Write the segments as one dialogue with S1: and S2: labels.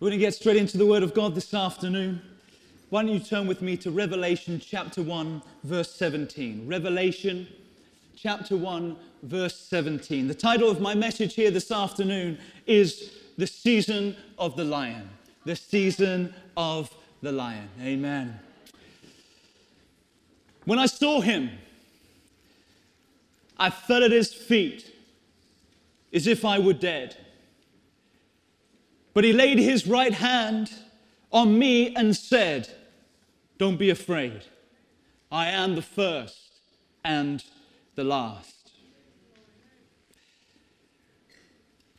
S1: We're going to get straight into the Word of God this afternoon. Why don't you turn with me to Revelation chapter 1, verse 17? Revelation chapter 1, verse 17. The title of my message here this afternoon is The Season of the Lion. The Season of the Lion. Amen. When I saw him, I fell at his feet as if I were dead. But he laid his right hand on me and said, Don't be afraid. I am the first and the last.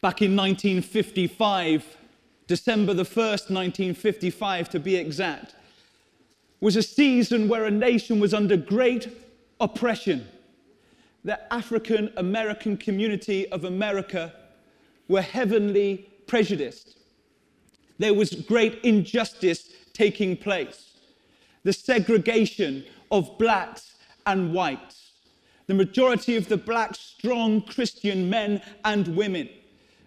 S1: Back in 1955, December the 1st, 1955 to be exact, was a season where a nation was under great oppression. The African American community of America were heavily prejudiced there was great injustice taking place. The segregation of blacks and whites. The majority of the black, strong Christian men and women.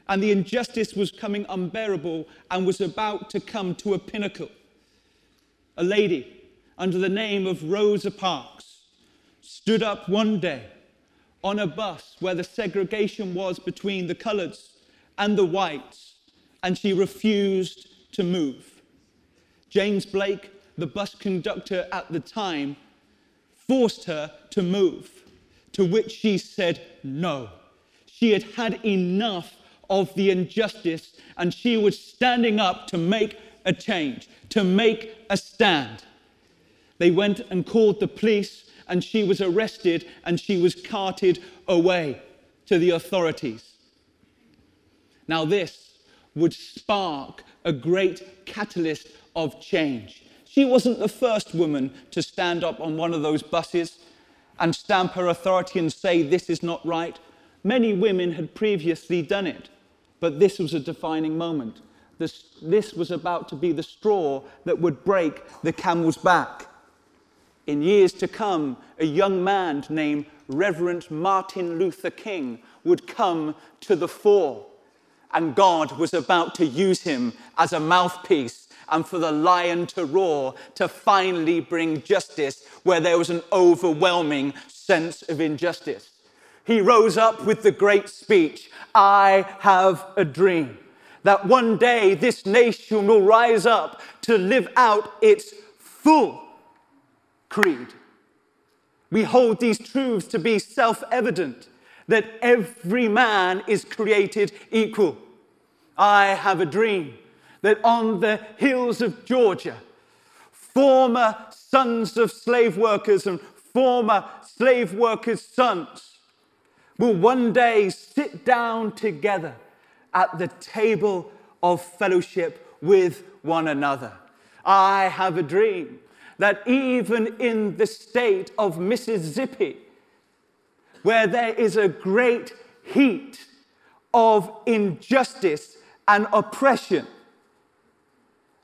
S1: And the injustice was coming unbearable and was about to come to a pinnacle. A lady under the name of Rosa Parks stood up one day on a bus where the segregation was between the coloreds and the whites and she refused to move. James Blake, the bus conductor at the time, forced her to move, to which she said no. She had had enough of the injustice and she was standing up to make a change, to make a stand. They went and called the police and she was arrested and she was carted away to the authorities. Now, this would spark a great catalyst of change. She wasn't the first woman to stand up on one of those buses and stamp her authority and say, This is not right. Many women had previously done it, but this was a defining moment. This, this was about to be the straw that would break the camel's back. In years to come, a young man named Reverend Martin Luther King would come to the fore and God was about to use him as a mouthpiece and for the lion to roar to finally bring justice where there was an overwhelming sense of injustice. He rose up with the great speech I have a dream that one day this nation will rise up to live out its full creed. We hold these truths to be self evident that every man is created equal. I have a dream that on the hills of Georgia, former sons of slave workers and former slave workers' sons will one day sit down together at the table of fellowship with one another. I have a dream that even in the state of Mississippi, where there is a great heat of injustice and oppression,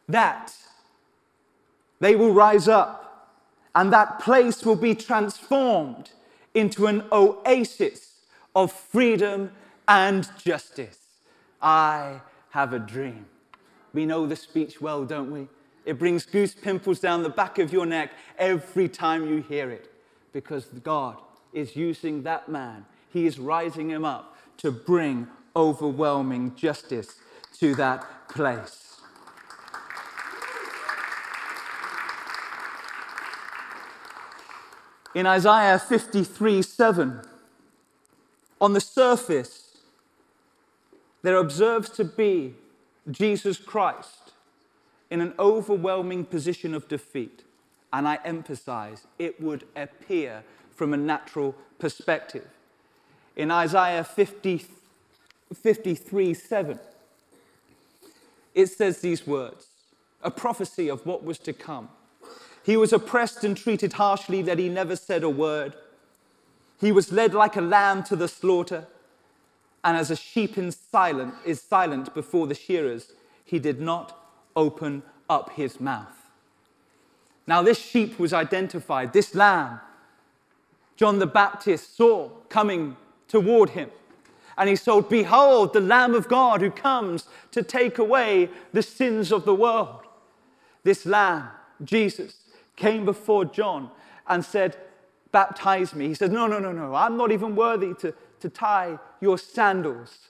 S1: that they will rise up and that place will be transformed into an oasis of freedom and justice. I have a dream. We know the speech well, don't we? It brings goose pimples down the back of your neck every time you hear it because God is using that man. He is rising him up to bring overwhelming justice to that place. In Isaiah 53 7, on the surface, there observes to be Jesus Christ in an overwhelming position of defeat. And I emphasize, it would appear from a natural perspective. In Isaiah 50, 53 7, it says these words a prophecy of what was to come. He was oppressed and treated harshly, that he never said a word. He was led like a lamb to the slaughter, and as a sheep in silent, is silent before the shearers, he did not open up his mouth. Now, this sheep was identified, this lamb, John the Baptist saw coming toward him. And he said, Behold, the Lamb of God who comes to take away the sins of the world. This Lamb, Jesus, came before John and said, Baptize me. He said, No, no, no, no. I'm not even worthy to, to tie your sandals.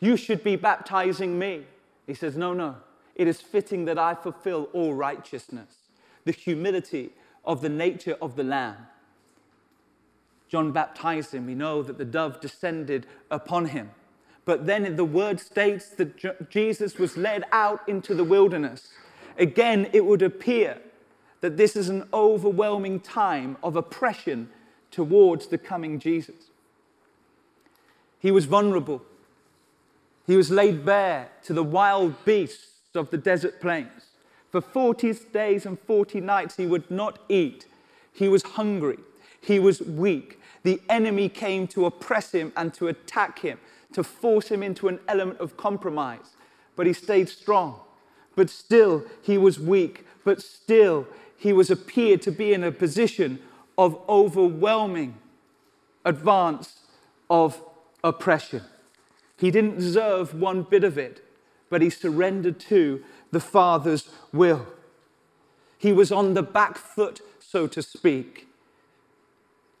S1: You should be baptizing me. He says, No, no. It is fitting that I fulfill all righteousness. The humility of the nature of the Lamb. John baptized him. We know that the dove descended upon him. But then the word states that Jesus was led out into the wilderness. Again, it would appear that this is an overwhelming time of oppression towards the coming Jesus. He was vulnerable. He was laid bare to the wild beasts of the desert plains. For 40 days and 40 nights, he would not eat. He was hungry. He was weak. The enemy came to oppress him and to attack him, to force him into an element of compromise. But he stayed strong. But still, he was weak. But still, he was appeared to be in a position of overwhelming advance of oppression. He didn't deserve one bit of it, but he surrendered to the Father's will. He was on the back foot, so to speak.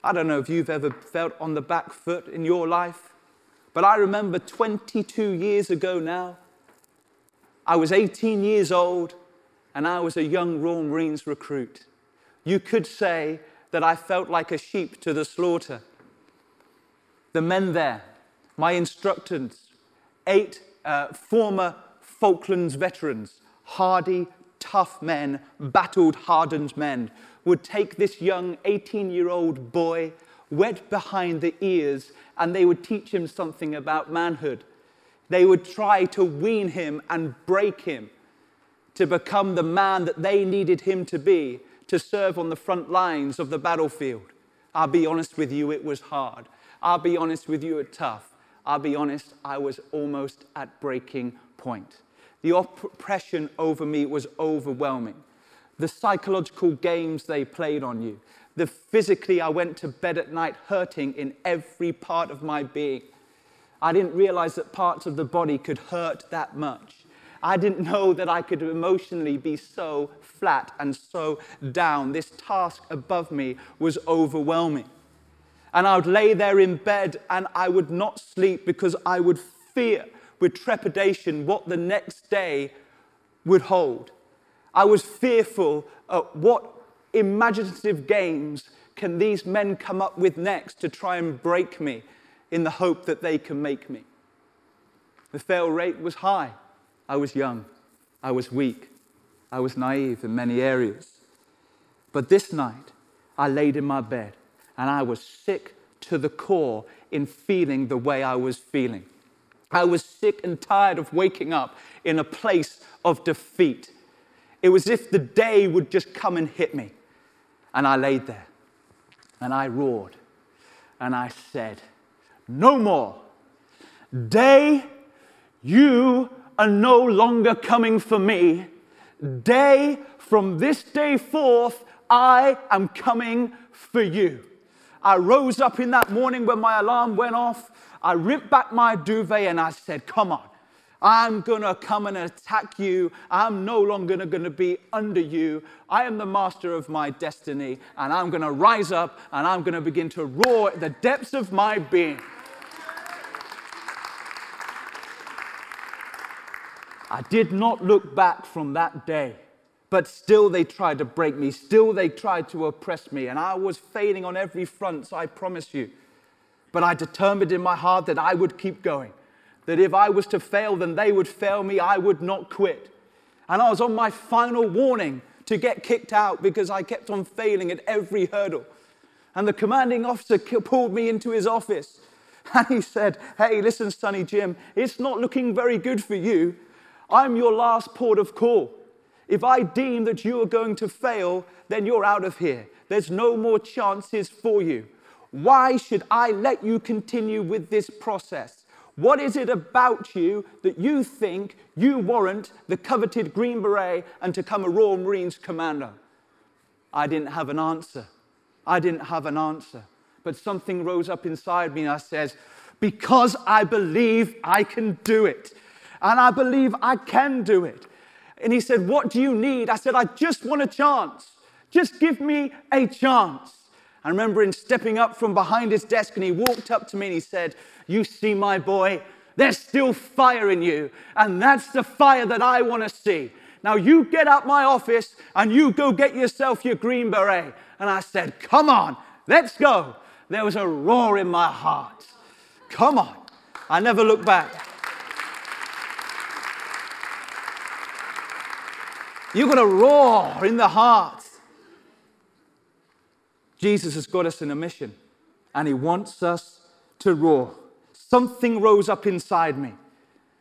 S1: I don't know if you've ever felt on the back foot in your life, but I remember 22 years ago now, I was 18 years old and I was a young Royal Marines recruit. You could say that I felt like a sheep to the slaughter. The men there, my instructors, eight uh, former Falklands veterans, hardy, tough men, battled, hardened men, would take this young 18 year old boy, wet behind the ears, and they would teach him something about manhood. They would try to wean him and break him to become the man that they needed him to be to serve on the front lines of the battlefield. I'll be honest with you, it was hard. I'll be honest with you, it was tough. I'll be honest, I was almost at breaking point. The oppression over me was overwhelming. The psychological games they played on you. The physically, I went to bed at night hurting in every part of my being. I didn't realize that parts of the body could hurt that much. I didn't know that I could emotionally be so flat and so down. This task above me was overwhelming. And I would lay there in bed and I would not sleep because I would fear with trepidation what the next day would hold. I was fearful at what imaginative games can these men come up with next to try and break me in the hope that they can make me. The fail rate was high. I was young. I was weak. I was naive in many areas. But this night, I laid in my bed and I was sick to the core in feeling the way I was feeling. I was sick and tired of waking up in a place of defeat. It was as if the day would just come and hit me. And I laid there and I roared and I said, No more. Day, you are no longer coming for me. Day, from this day forth, I am coming for you. I rose up in that morning when my alarm went off I ripped back my duvet and I said, Come on. I'm going to come and attack you. I'm no longer going to be under you. I am the master of my destiny, and I'm going to rise up and I'm going to begin to roar at the depths of my being. I did not look back from that day, but still they tried to break me. Still they tried to oppress me, and I was failing on every front, so I promise you. But I determined in my heart that I would keep going. That if I was to fail, then they would fail me. I would not quit. And I was on my final warning to get kicked out because I kept on failing at every hurdle. And the commanding officer pulled me into his office and he said, Hey, listen, Sonny Jim, it's not looking very good for you. I'm your last port of call. If I deem that you are going to fail, then you're out of here. There's no more chances for you. Why should I let you continue with this process? What is it about you that you think you warrant the coveted Green Beret and to become a Royal Marines commando? I didn't have an answer. I didn't have an answer. But something rose up inside me and I says, because I believe I can do it. And I believe I can do it. And he said, What do you need? I said, I just want a chance. Just give me a chance. I remember him stepping up from behind his desk and he walked up to me and he said, You see, my boy, there's still fire in you. And that's the fire that I want to see. Now you get out my office and you go get yourself your green beret. And I said, Come on, let's go. There was a roar in my heart. Come on. I never looked back. You've got a roar in the heart. Jesus has got us in a mission, and He wants us to roar. Something rose up inside me.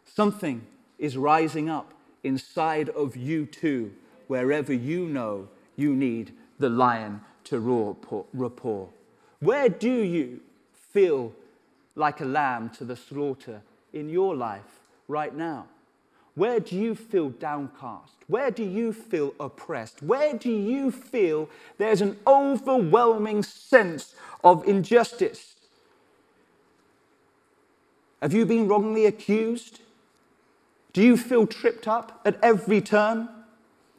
S1: Something is rising up inside of you too, wherever you know you need the lion to roar. rapport. Where do you feel like a lamb to the slaughter in your life right now? Where do you feel downcast? Where do you feel oppressed? Where do you feel there's an overwhelming sense of injustice? Have you been wrongly accused? Do you feel tripped up at every turn?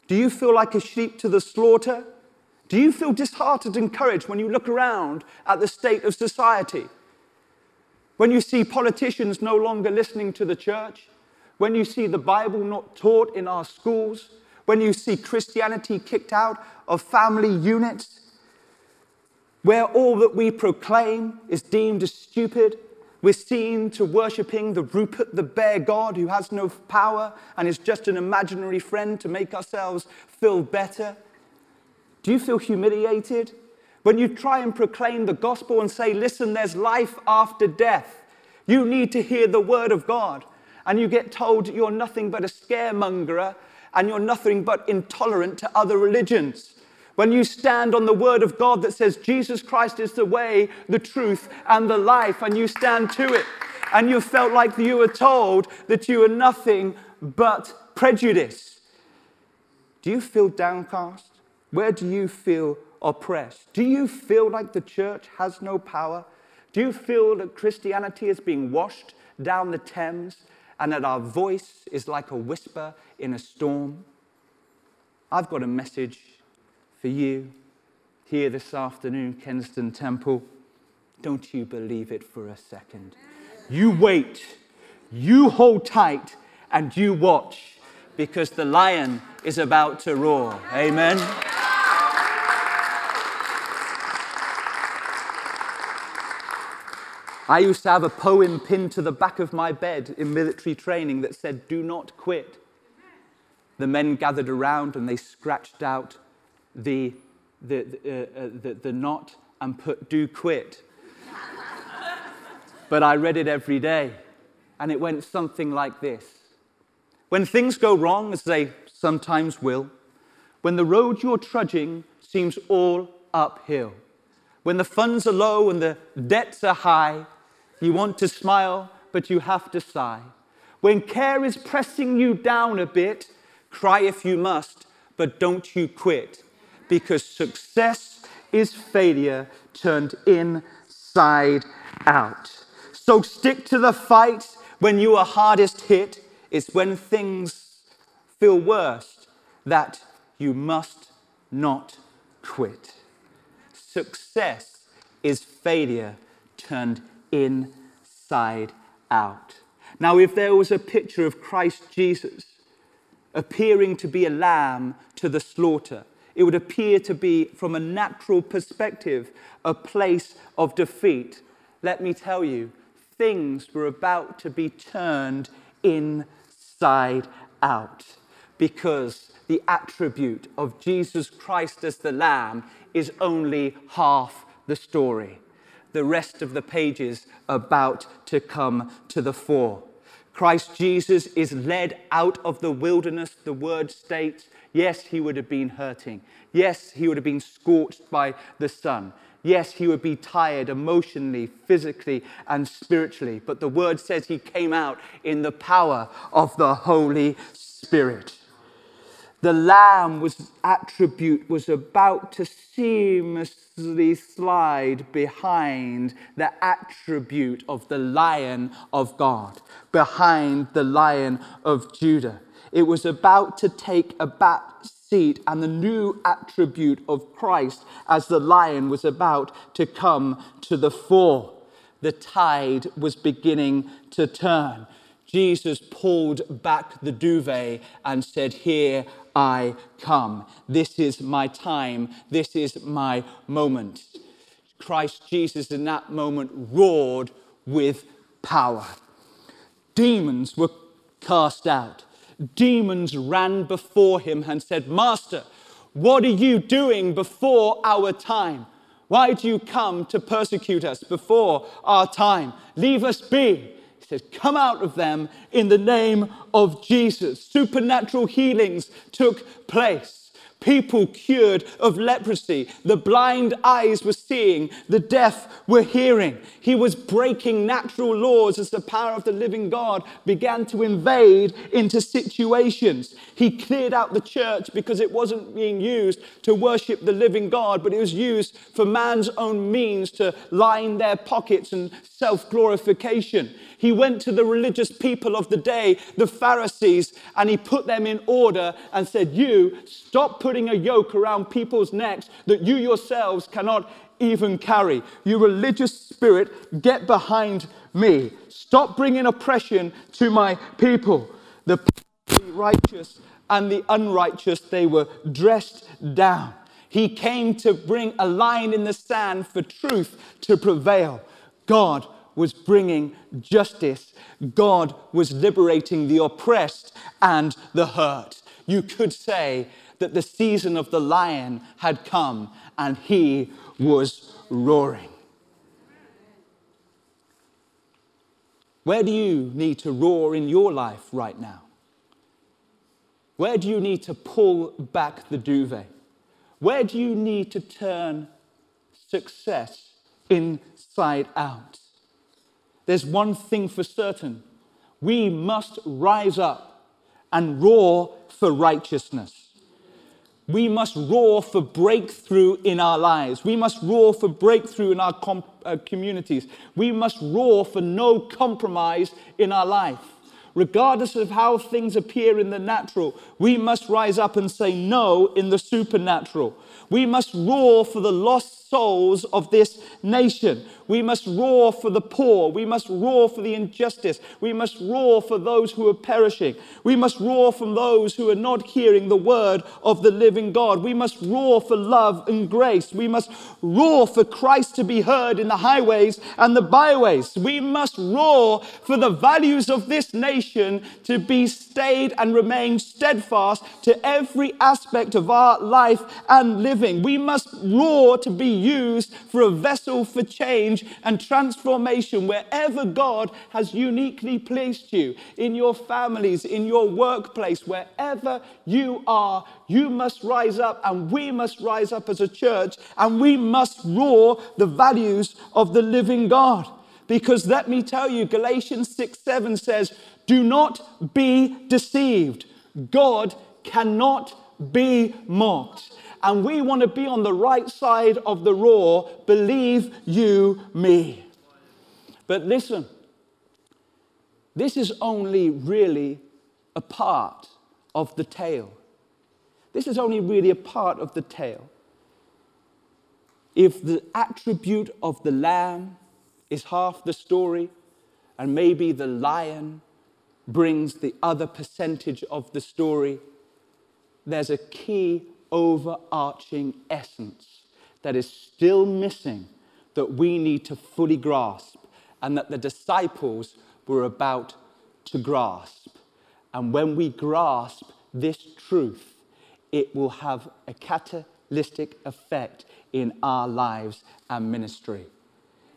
S1: Do you feel like a sheep to the slaughter? Do you feel disheartened and encouraged when you look around at the state of society? When you see politicians no longer listening to the church? When you see the Bible not taught in our schools, when you see Christianity kicked out of family units, where all that we proclaim is deemed as stupid, we're seen to worshipping the Rupert the Bear God who has no power and is just an imaginary friend to make ourselves feel better. Do you feel humiliated? When you try and proclaim the gospel and say, listen, there's life after death, you need to hear the word of God and you get told you're nothing but a scaremonger and you're nothing but intolerant to other religions. When you stand on the word of God that says Jesus Christ is the way, the truth, and the life, and you stand to it, and you felt like you were told that you are nothing but prejudice. Do you feel downcast? Where do you feel oppressed? Do you feel like the church has no power? Do you feel that Christianity is being washed down the Thames and that our voice is like a whisper in a storm. I've got a message for you here this afternoon, Kensington Temple. Don't you believe it for a second. You wait, you hold tight, and you watch because the lion is about to roar. Amen. I used to have a poem pinned to the back of my bed in military training that said, Do not quit. The men gathered around and they scratched out the, the, uh, uh, the, the knot and put, Do quit. but I read it every day, and it went something like this When things go wrong, as they sometimes will, when the road you're trudging seems all uphill, when the funds are low and the debts are high, you want to smile, but you have to sigh. When care is pressing you down a bit, cry if you must, but don't you quit. Because success is failure turned inside out. So stick to the fight when you are hardest hit. It's when things feel worst that you must not quit. Success is failure turned inside out. Now, if there was a picture of Christ Jesus appearing to be a lamb to the slaughter, it would appear to be, from a natural perspective, a place of defeat. Let me tell you, things were about to be turned inside out because the attribute of Jesus Christ as the Lamb is only half the story. The rest of the pages about to come to the fore. Christ Jesus is led out of the wilderness, the word states. Yes, he would have been hurting. Yes, he would have been scorched by the sun. Yes, he would be tired emotionally, physically, and spiritually. But the word says he came out in the power of the Holy Spirit. The Lamb's attribute was about to seamlessly slide behind the attribute of the Lion of God, behind the Lion of Judah. It was about to take a back seat, and the new attribute of Christ as the Lion was about to come to the fore. The tide was beginning to turn. Jesus pulled back the duvet and said, Here I come. This is my time. This is my moment. Christ Jesus in that moment roared with power. Demons were cast out. Demons ran before him and said, Master, what are you doing before our time? Why do you come to persecute us before our time? Leave us be says, Come out of them in the name of Jesus. Supernatural healings took place people cured of leprosy. The blind eyes were seeing, the deaf were hearing. He was breaking natural laws as the power of the living God began to invade into situations. He cleared out the church because it wasn't being used to worship the living God, but it was used for man's own means to line their pockets and self glorification. He went to the religious people of the day, the Pharisees, and he put them in order and said, You stop putting a yoke around people's necks that you yourselves cannot even carry. You religious spirit, get behind me. Stop bringing oppression to my people. The righteous and the unrighteous, they were dressed down. He came to bring a line in the sand for truth to prevail. God was bringing justice. God was liberating the oppressed and the hurt. You could say that the season of the lion had come and he was roaring. Where do you need to roar in your life right now? Where do you need to pull back the duvet? Where do you need to turn success inside out? There's one thing for certain we must rise up and roar for righteousness. We must roar for breakthrough in our lives. We must roar for breakthrough in our com- uh, communities. We must roar for no compromise in our life. Regardless of how things appear in the natural, we must rise up and say no in the supernatural. We must roar for the lost souls of this nation. We must roar for the poor. We must roar for the injustice. We must roar for those who are perishing. We must roar from those who are not hearing the word of the living God. We must roar for love and grace. We must roar for Christ to be heard in the highways and the byways. We must roar for the values of this nation to be stayed and remain steadfast to every aspect of our life and living. We must roar to be used for a vessel for change and transformation wherever God has uniquely placed you in your families, in your workplace, wherever you are. You must rise up, and we must rise up as a church, and we must roar the values of the living God. Because let me tell you, Galatians 6 7 says, Do not be deceived. God cannot be mocked and we want to be on the right side of the roar, believe you me. But listen, this is only really a part of the tale. This is only really a part of the tale. If the attribute of the lamb is half the story, and maybe the lion brings the other percentage of the story, there's a key overarching essence that is still missing that we need to fully grasp and that the disciples were about to grasp. And when we grasp this truth, it will have a catalytic effect in our lives and ministry.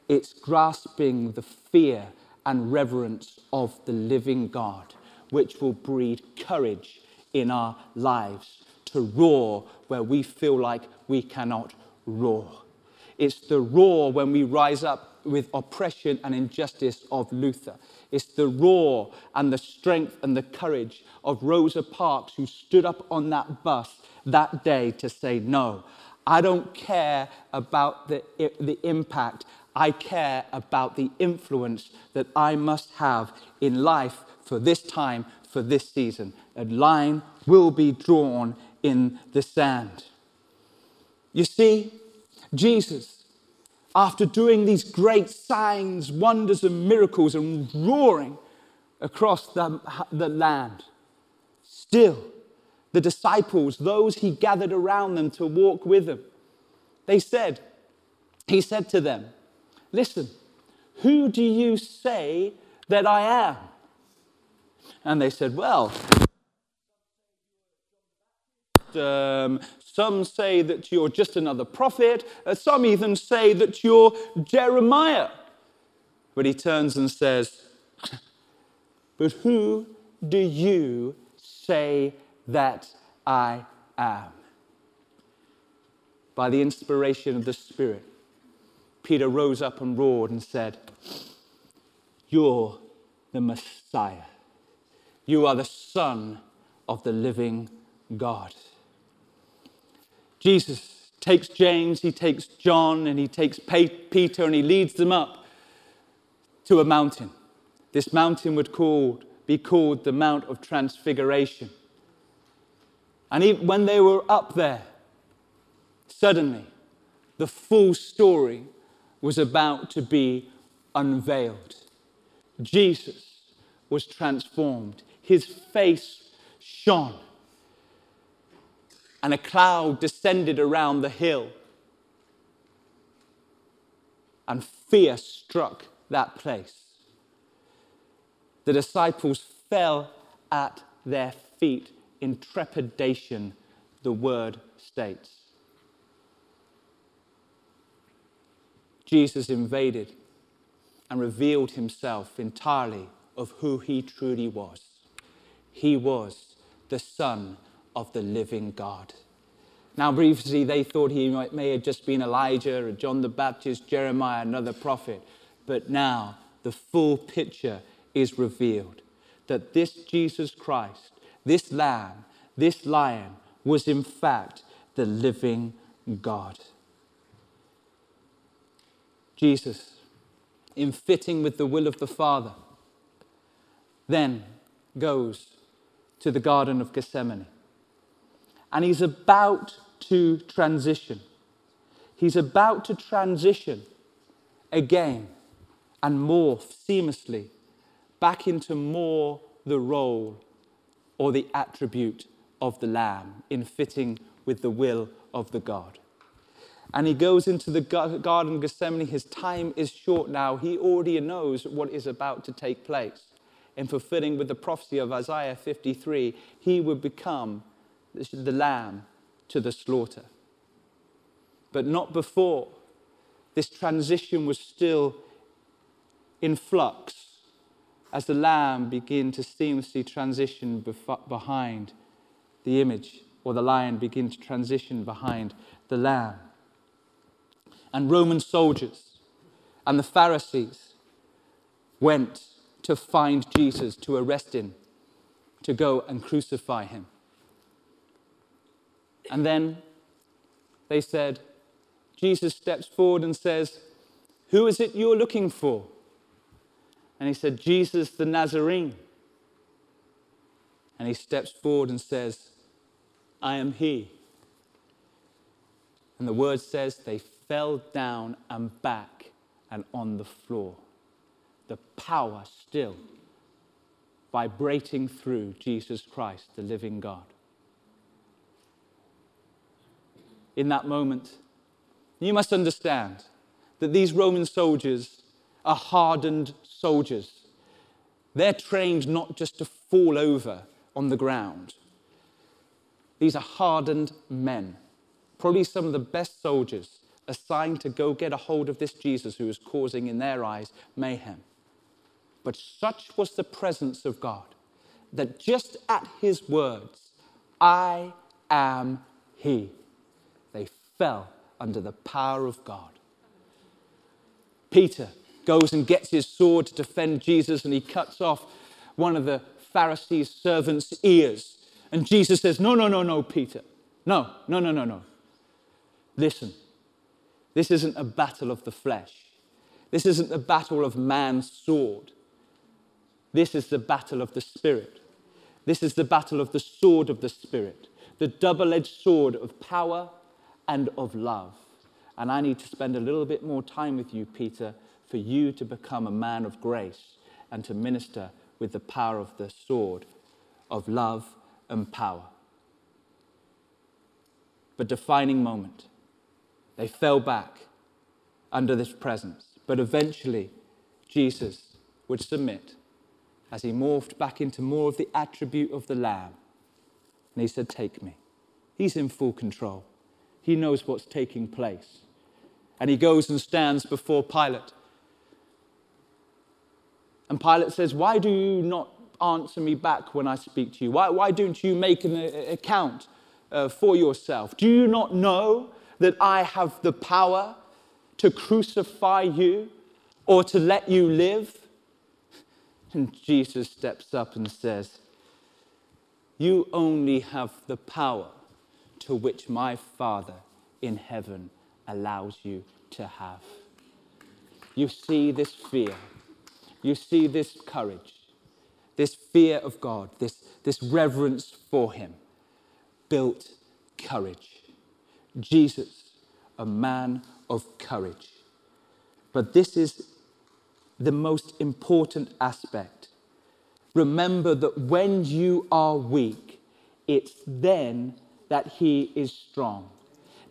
S1: It's grasping the fear and reverence of the living God, which will breed courage in our lives to roar where we feel like we cannot roar. It's the roar when we rise up with oppression and injustice of Luther. It's the roar and the strength and the courage of Rosa Parks, who stood up on that bus that day to say, No, I don't care about the, the impact. I care about the influence that I must have in life for this time, for this season. A line will be drawn in the sand. You see, Jesus, after doing these great signs, wonders, and miracles and roaring across the, the land, still, the disciples, those he gathered around them to walk with him, they said, He said to them, Listen, who do you say that I am? And they said, Well, um, some say that you're just another prophet. Uh, some even say that you're Jeremiah. But he turns and says, But who do you say that I am? By the inspiration of the Spirit, Peter rose up and roared and said, You're the Messiah. You are the Son of the living God. Jesus takes James, he takes John, and he takes Peter, and he leads them up to a mountain. This mountain would called, be called the Mount of Transfiguration. And when they were up there, suddenly the full story was about to be unveiled. Jesus was transformed, his face shone and a cloud descended around the hill. And fear struck that place. The disciples fell at their feet in trepidation, the word states. Jesus invaded and revealed himself entirely of who he truly was. He was the Son of the living God. Now, briefly, they thought he might, may have just been Elijah or John the Baptist, Jeremiah, another prophet. But now the full picture is revealed that this Jesus Christ, this lamb, this lion, was in fact the living God. Jesus, in fitting with the will of the Father, then goes to the Garden of Gethsemane and he's about to transition. He's about to transition again and morph seamlessly back into more the role or the attribute of the Lamb in fitting with the will of the God. And he goes into the Garden of Gethsemane. His time is short now. He already knows what is about to take place. In fulfilling with the prophecy of Isaiah 53, he would become the lamb to the slaughter. But not before. This transition was still in flux as the lamb began to seamlessly transition behind the image, or the lion begin to transition behind the lamb. And Roman soldiers and the Pharisees went to find Jesus, to arrest him, to go and crucify him. And then they said, Jesus steps forward and says, Who is it you're looking for? And he said, Jesus the Nazarene. And he steps forward and says, I am he. And the word says they fell down and back and on the floor. The power still vibrating through Jesus Christ, the living God. in that moment. You must understand that these Roman soldiers are hardened soldiers. They're trained not just to fall over on the ground. These are hardened men, probably some of the best soldiers assigned to go get a hold of this Jesus who was causing, in their eyes, mayhem. But such was the presence of God that just at his words, I am he, they fell under the power of God. Peter goes and gets his sword to defend Jesus and he cuts off one of the Pharisee's servant's ears. And Jesus says, No, no, no, no, Peter. No, no, no, no, no. Listen, this isn't a battle of the flesh. This isn't the battle of man's sword. This is the battle of the Spirit. This is the battle of the sword of the Spirit, the double edged sword of power and of love. And I need to spend a little bit more time with you, Peter, for you to become a man of grace and to minister with the power of the sword of love and power. But defining moment, they fell back under this presence. But eventually, Jesus would submit as he morphed back into more of the attribute of the Lamb. And he said, Take me. He's in full control, he knows what's taking place. And he goes and stands before Pilate. And Pilate says, Why do you not answer me back when I speak to you? Why, why don't you make an account uh, for yourself? Do you not know that I have the power to crucify you or to let you live? And Jesus steps up and says, You only have the power to which my Father in heaven allows you to have. You see this fear, you see this courage, this fear of God, this, this reverence for Him built courage. Jesus, a man of courage. But this is the most important aspect. Remember that when you are weak, it's then that He is strong.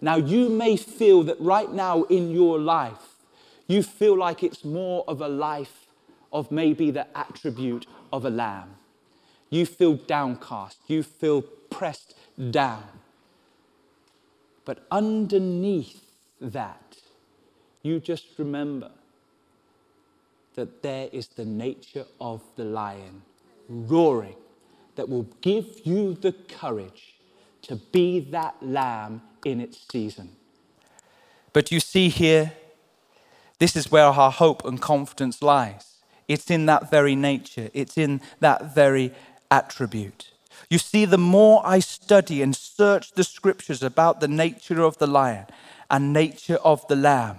S1: Now, you may feel that right now in your life, you feel like it's more of a life of maybe the attribute of a lamb. You feel downcast, you feel pressed down. But underneath that, you just remember that there is the nature of the lion roaring that will give you the courage to be that lamb in its season. But you see here, this is where our hope and confidence lies. It's in that very nature, it's in that very attribute. You see, the more I study and search the scriptures about the nature of the lion and nature of the lamb,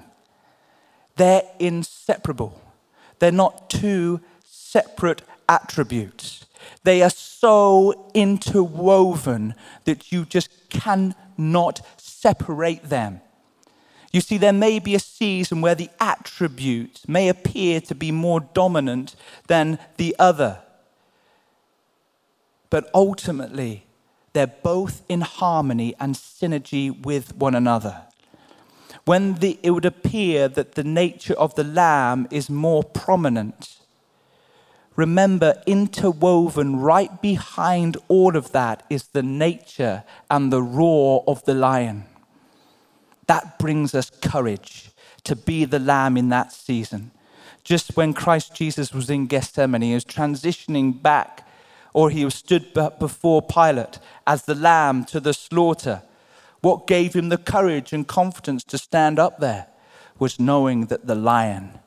S1: they're inseparable. They're not two separate attributes. They are so interwoven that you just cannot separate them. You see, there may be a season where the attributes may appear to be more dominant than the other. But ultimately, they're both in harmony and synergy with one another when the, it would appear that the nature of the lamb is more prominent. Remember, interwoven right behind all of that is the nature and the roar of the lion. That brings us courage to be the lamb in that season. Just when Christ Jesus was in Gethsemane, he was transitioning back, or he stood before Pilate as the lamb to the slaughter what gave him the courage and confidence to stand up there was knowing that the lion,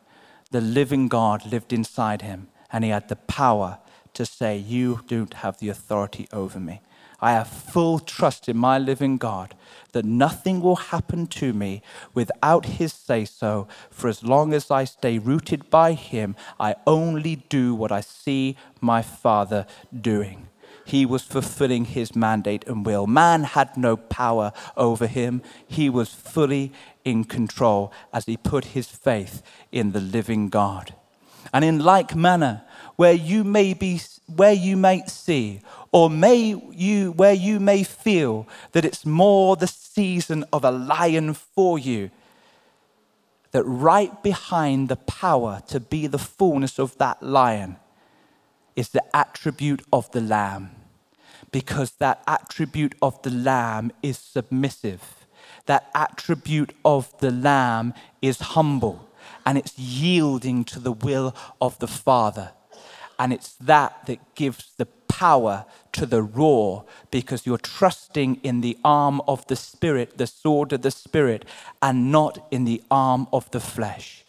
S1: the living God, lived inside him and he had the power to say, You don't have the authority over me. I have full trust in my living God that nothing will happen to me without his say so. For as long as I stay rooted by him, I only do what I see my Father doing he was fulfilling his mandate and will. Man had no power over him. He was fully in control as he put his faith in the living God. And in like manner, where you may be where you may see or may you where you may feel that it's more the season of a lion for you that right behind the power to be the fullness of that lion is the attribute of the lamb because that attribute of the lamb is submissive. That attribute of the lamb is humble and it's yielding to the will of the Father. And it's that that gives the power to the roar because you're trusting in the arm of the Spirit, the sword of the Spirit, and not in the arm of the flesh.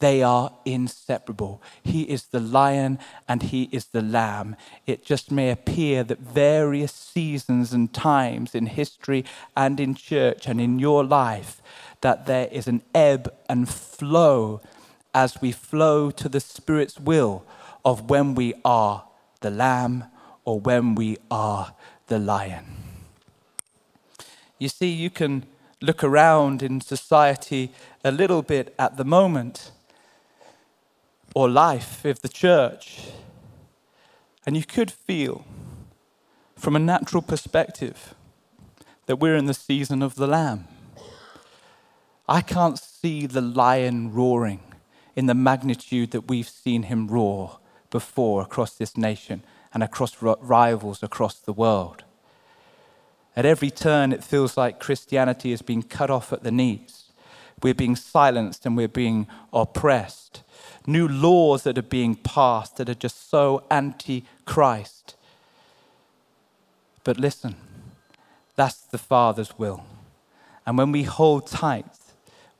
S2: They are inseparable. He is the lion and he is the lamb. It just may appear that various seasons and times in history and in church and in your life, that there is an ebb and flow as we flow to the Spirit's will of when we are the lamb or when we are the lion. You see, you can look around in society a little bit at the moment or life of the church. And you could feel, from a natural perspective, that we're in the season of the Lamb. I can't see the lion roaring in the magnitude that we've seen him roar before across this nation and across rivals across the world. At every turn, it feels like Christianity is being cut off at the knees. We're being silenced and we're being oppressed new laws that are being passed that are just so anti Christ. But listen, that's the Father's will. And when we hold tight,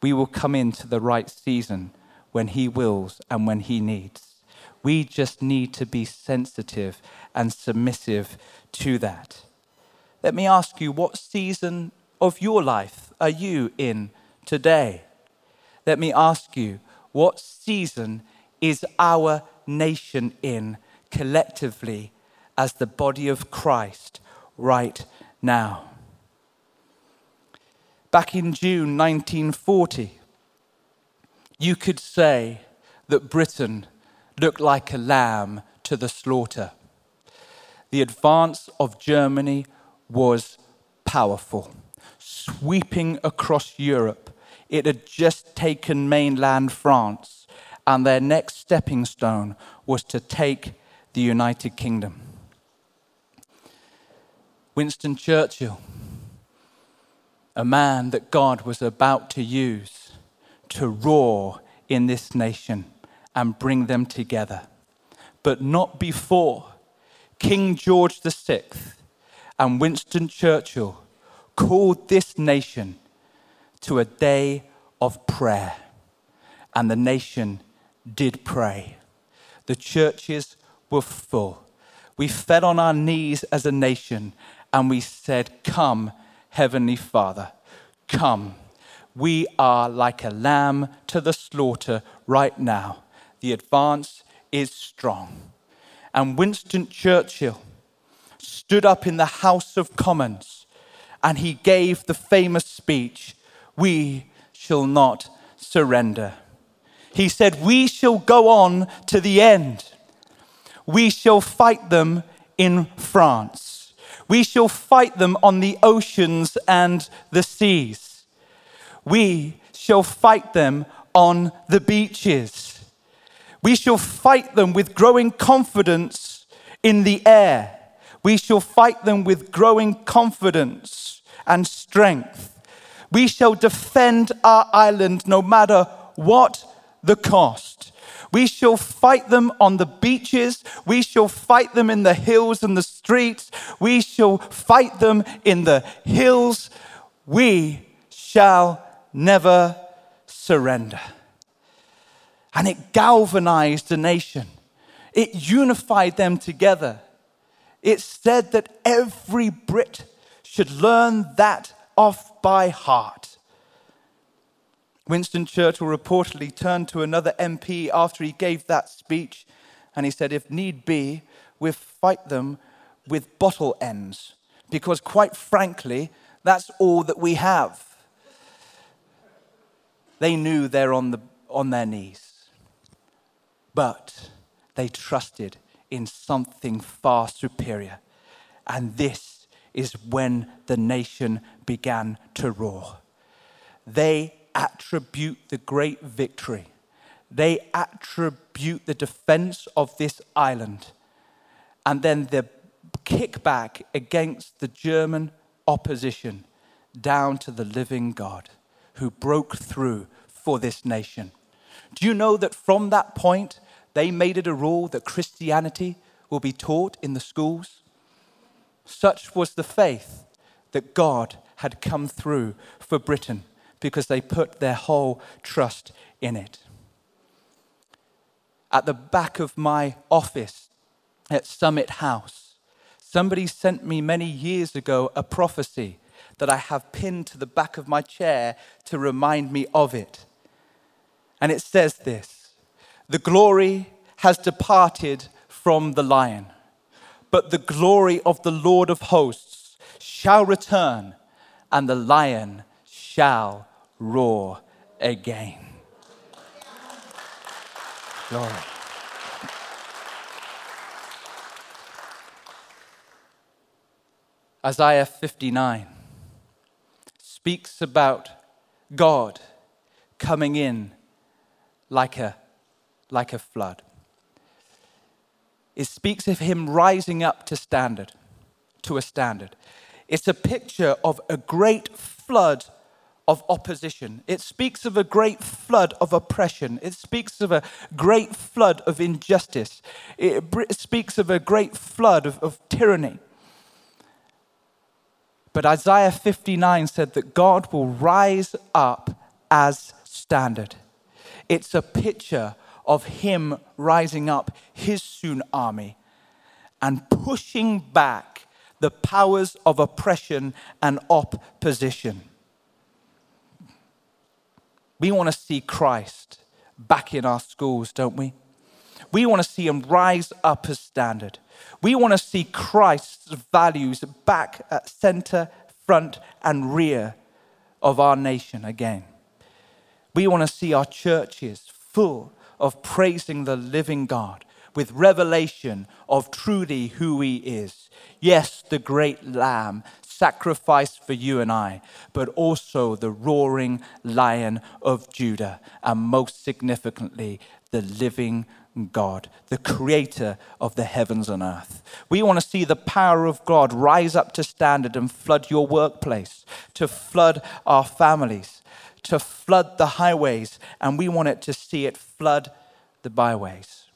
S2: we will come into the right season when He wills and when He needs. We just need to be sensitive and submissive to that. Let me ask you, what season of your life are you in today? Let me ask you, what season is our nation in collectively as the body of Christ right now? Back in June 1940, you could say that Britain looked like a lamb to the slaughter. The advance of Germany was powerful, sweeping across Europe it had just taken mainland France, and their next stepping stone was to take the United Kingdom. Winston Churchill, a man that God was about to use to roar in this nation and bring them together, but not before King George VI and Winston Churchill called this nation to a day of prayer. And the nation did pray. The churches were full. We fell on our knees as a nation and we said, Come, Heavenly Father, come. We are like a lamb to the slaughter right now. The advance is strong. And Winston Churchill stood up in the House of Commons and he gave the famous speech we shall not surrender. He said, We shall go on to the end. We shall fight them in France. We shall fight them on the oceans and the seas. We shall fight them on the beaches. We shall fight them with growing confidence in the air. We shall fight them with growing confidence and strength we shall defend our island no matter what the cost. We shall fight them on the beaches. We shall fight them in the hills and the streets. We shall fight them in the hills. We shall never surrender. And it galvanized the nation, it unified them together. It said that every Brit should learn that off by heart. Winston Churchill reportedly turned to another MP after he gave that speech and he said, If need be, we'll fight them with bottle ends because, quite frankly, that's all that we have. They knew they're on, the, on their knees, but they trusted in something far superior. And this is when the nation began to roar. They attribute the great victory, they attribute the defense of this island, and then the kickback against the German opposition down to the living God who broke through for this nation. Do you know that from that point, they made it a rule that Christianity will be taught in the schools? Such was the faith that God had come through for Britain because they put their whole trust in it. at the back of my office at Summit House. Somebody sent me many years ago a prophecy that I have pinned to the back of my chair to remind me of it. And it says this The glory has departed from the lion, but the glory of the Lord of hosts shall return, and the lion shall roar again. Glory. Isaiah 59 speaks about God coming in like a, like a flood. It speaks of him rising up to standard, to a standard. It's a picture of a great flood of opposition. It speaks of a great flood of oppression. It speaks of a great flood of injustice. It speaks of a great flood of, of tyranny. But Isaiah 59 said that God will rise up as standard. It's a picture of Him rising up His soon army and pushing back the powers of oppression and opposition. We want to see Christ back in our schools, don't we? We want to see him rise up as standard. We want to see Christ's values back at center, front, and rear of our nation again. We want to see our churches full of praising the living God with revelation of truly who He is. Yes, the great Lamb sacrificed for you and I, but also the roaring lion of Judah, and most significantly, the living God, the creator of the heavens and earth. We want to see the power of God rise up to standard and flood your workplace, to flood our families, to flood the highways, and we want it to see it flood the byways.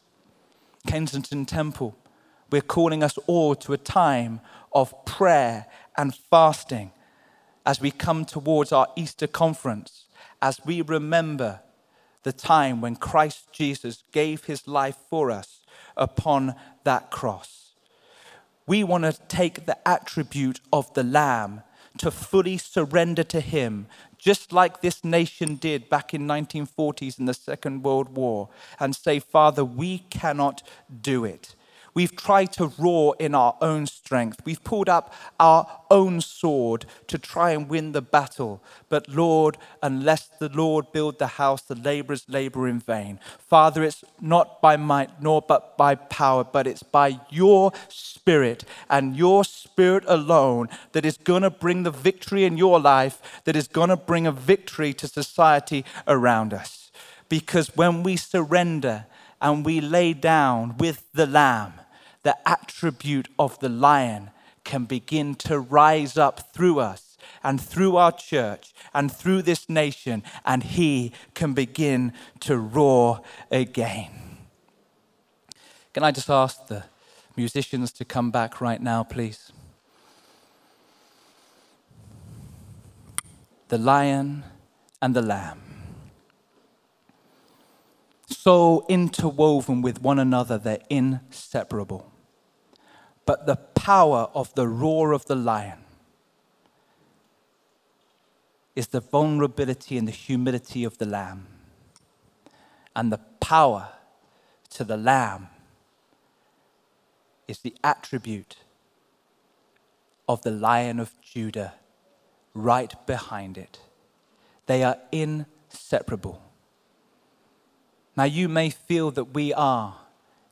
S2: Kensington Temple, we're calling us all to a time of prayer and fasting as we come towards our Easter conference, as we remember the time when Christ Jesus gave his life for us upon that cross. We want to take the attribute of the Lamb to fully surrender to him, just like this nation did back in 1940s in the Second World War, and say, Father, we cannot do it. We've tried to roar in our own strength. We've pulled up our own sword to try and win the battle. But Lord, unless the Lord build the house, the laborers labor in vain. Father, it's not by might nor but by power, but it's by your spirit and your spirit alone that is going to bring the victory in your life, that is going to bring a victory to society around us. Because when we surrender and we lay down with the Lamb, the attribute of the lion can begin to rise up through us and through our church and through this nation, and he can begin to roar again. Can I just ask the musicians to come back right now, please? The lion and the lamb. So interwoven with one another, they're inseparable but the power of the roar of the lion is the vulnerability and the humility of the lamb. And the power to the lamb is the attribute of the lion of Judah right behind it. They are inseparable. Now, you may feel that we are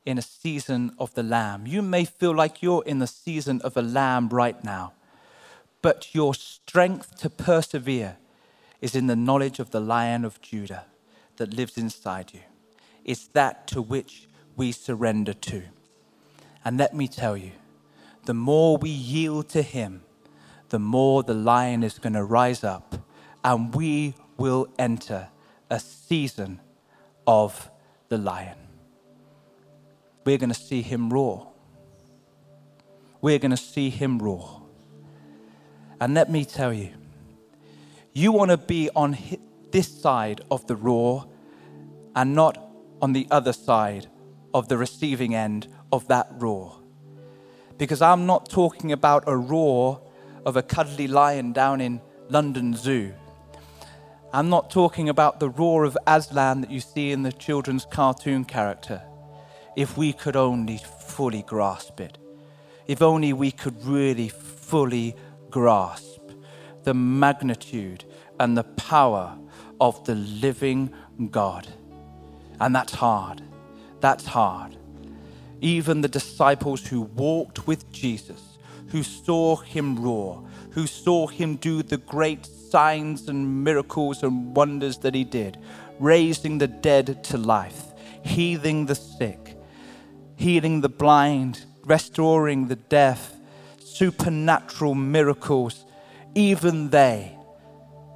S2: in a season of the lamb. You may feel like you're in the season of a lamb right now, but your strength to persevere is in the knowledge of the lion of Judah that lives inside you. It's that to which we surrender to. And let me tell you, the more we yield to him, the more the lion is going to rise up and we will enter a season of the lion we're going to see him roar. We're going to see him roar. And let me tell you, you want to be on this side of the roar and not on the other side of the receiving end of that roar. Because I'm not talking about a roar of a cuddly lion down in London Zoo. I'm not talking about the roar of Aslan that you see in the children's cartoon character. If we could only fully grasp it, if only we could really fully grasp the magnitude and the power of the living God. And that's hard. That's hard. Even the disciples who walked with Jesus, who saw him roar, who saw him do the great signs and miracles and wonders that he did, raising the dead to life, healing the sick, healing the blind, restoring the deaf, supernatural miracles, even they,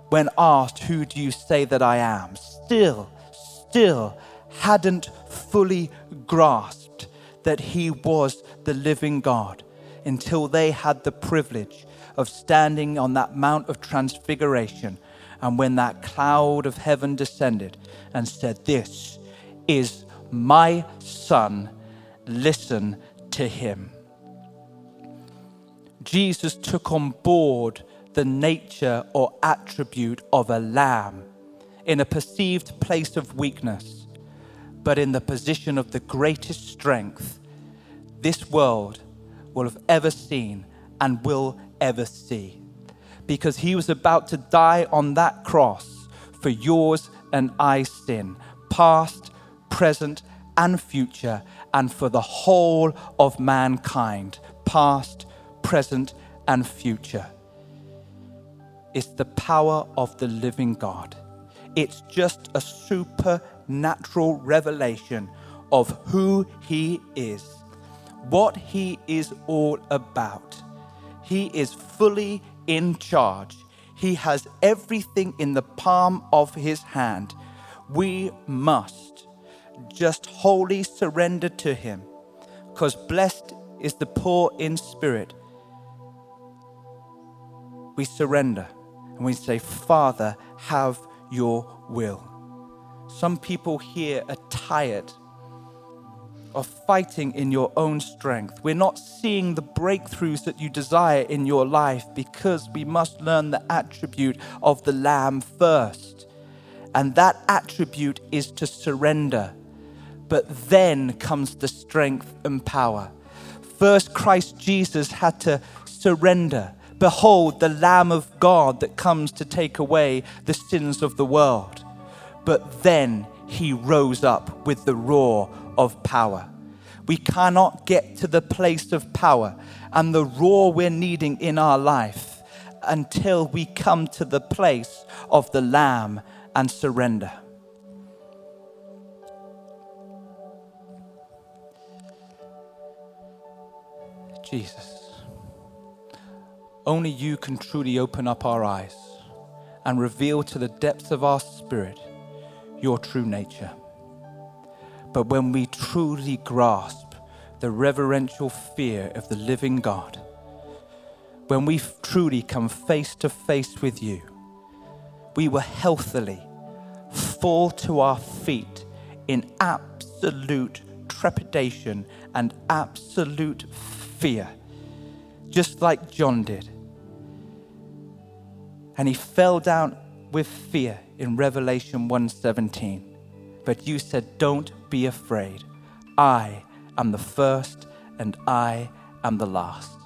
S2: when asked, Who do you say that I am? still, still hadn't fully grasped that he was the living God until they had the privilege of standing on that Mount of Transfiguration. And when that cloud of heaven descended and said, This is my son, listen to him. Jesus took on board the nature or attribute of a lamb in a perceived place of weakness, but in the position of the greatest strength this world will have ever seen and will ever see. Because he was about to die on that cross for yours and I sin, past, present, and future, and for the whole of mankind, past, present, and future. It's the power of the living God. It's just a supernatural revelation of who He is, what He is all about. He is fully in charge. He has everything in the palm of His hand. We must just wholly surrender to Him, because blessed is the poor in spirit. We surrender and we say, Father, have your will. Some people here are tired of fighting in your own strength. We're not seeing the breakthroughs that you desire in your life because we must learn the attribute of the Lamb first. And that attribute is to surrender. But then comes the strength and power. First, Christ Jesus had to surrender. Behold, the Lamb of God that comes to take away the sins of the world. But then he rose up with the roar of power. We cannot get to the place of power and the roar we're needing in our life until we come to the place of the Lamb and surrender. Jesus. Only you can truly open up our eyes and reveal to the depths of our spirit your true nature. But when we truly grasp the reverential fear of the living God, when we truly come face to face with you, we will healthily fall to our feet in absolute trepidation and absolute fear, just like John did and he fell down with fear in Revelation 1:17. But you said, "Don't be afraid. I am the first and I am the last."